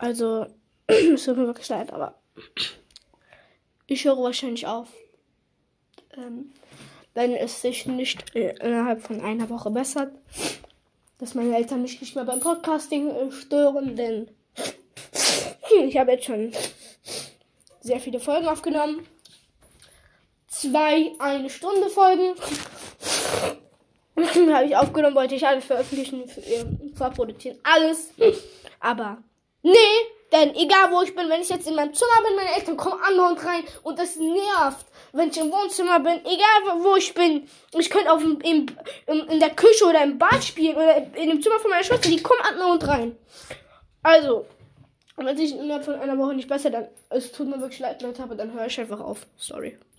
Also, es tut mir wirklich leid, aber ich höre wahrscheinlich auf. Ähm, wenn es sich nicht äh, innerhalb von einer Woche bessert, dass meine Eltern mich nicht mehr beim Podcasting äh, stören, denn ich habe jetzt schon sehr viele Folgen aufgenommen. Zwei eine Stunde Folgen habe ich aufgenommen, wollte ich alles veröffentlichen, äh, vorproduzieren, alles. Aber nee, denn egal wo ich bin, wenn ich jetzt in meinem Zimmer bin, meine Eltern kommen andauernd rein und das nervt. Wenn ich im Wohnzimmer bin, egal wo ich bin, ich könnte auf dem, im, im, in der Küche oder im Bad spielen oder in dem Zimmer von meiner Schwester, die kommen andauernd rein. Also, wenn sich innerhalb von einer Woche nicht besser, dann es tut mir wirklich leid, Leute, aber dann höre ich einfach auf. Sorry.